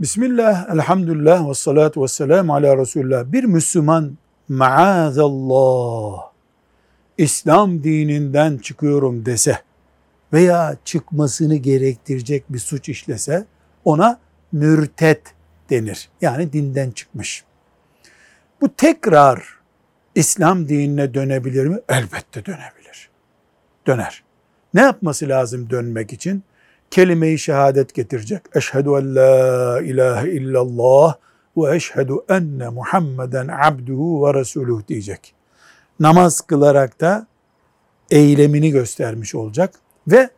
Bismillah, elhamdülillah ve salatu ve selamu ala Resulullah. Bir Müslüman maazallah İslam dininden çıkıyorum dese veya çıkmasını gerektirecek bir suç işlese ona mürtet denir. Yani dinden çıkmış. Bu tekrar İslam dinine dönebilir mi? Elbette dönebilir. Döner. Ne yapması lazım dönmek için? Kelime-i şehadet getirecek. Eşhedü en la ilahe illallah ve eşhedü enne Muhammeden abduhu ve resuluh diyecek. Namaz kılarak da eylemini göstermiş olacak ve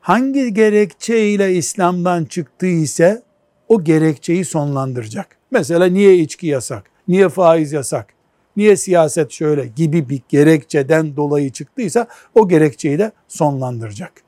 hangi gerekçeyle İslam'dan çıktı ise o gerekçeyi sonlandıracak. Mesela niye içki yasak? Niye faiz yasak? Niye siyaset şöyle gibi bir gerekçeden dolayı çıktıysa o gerekçeyi de sonlandıracak.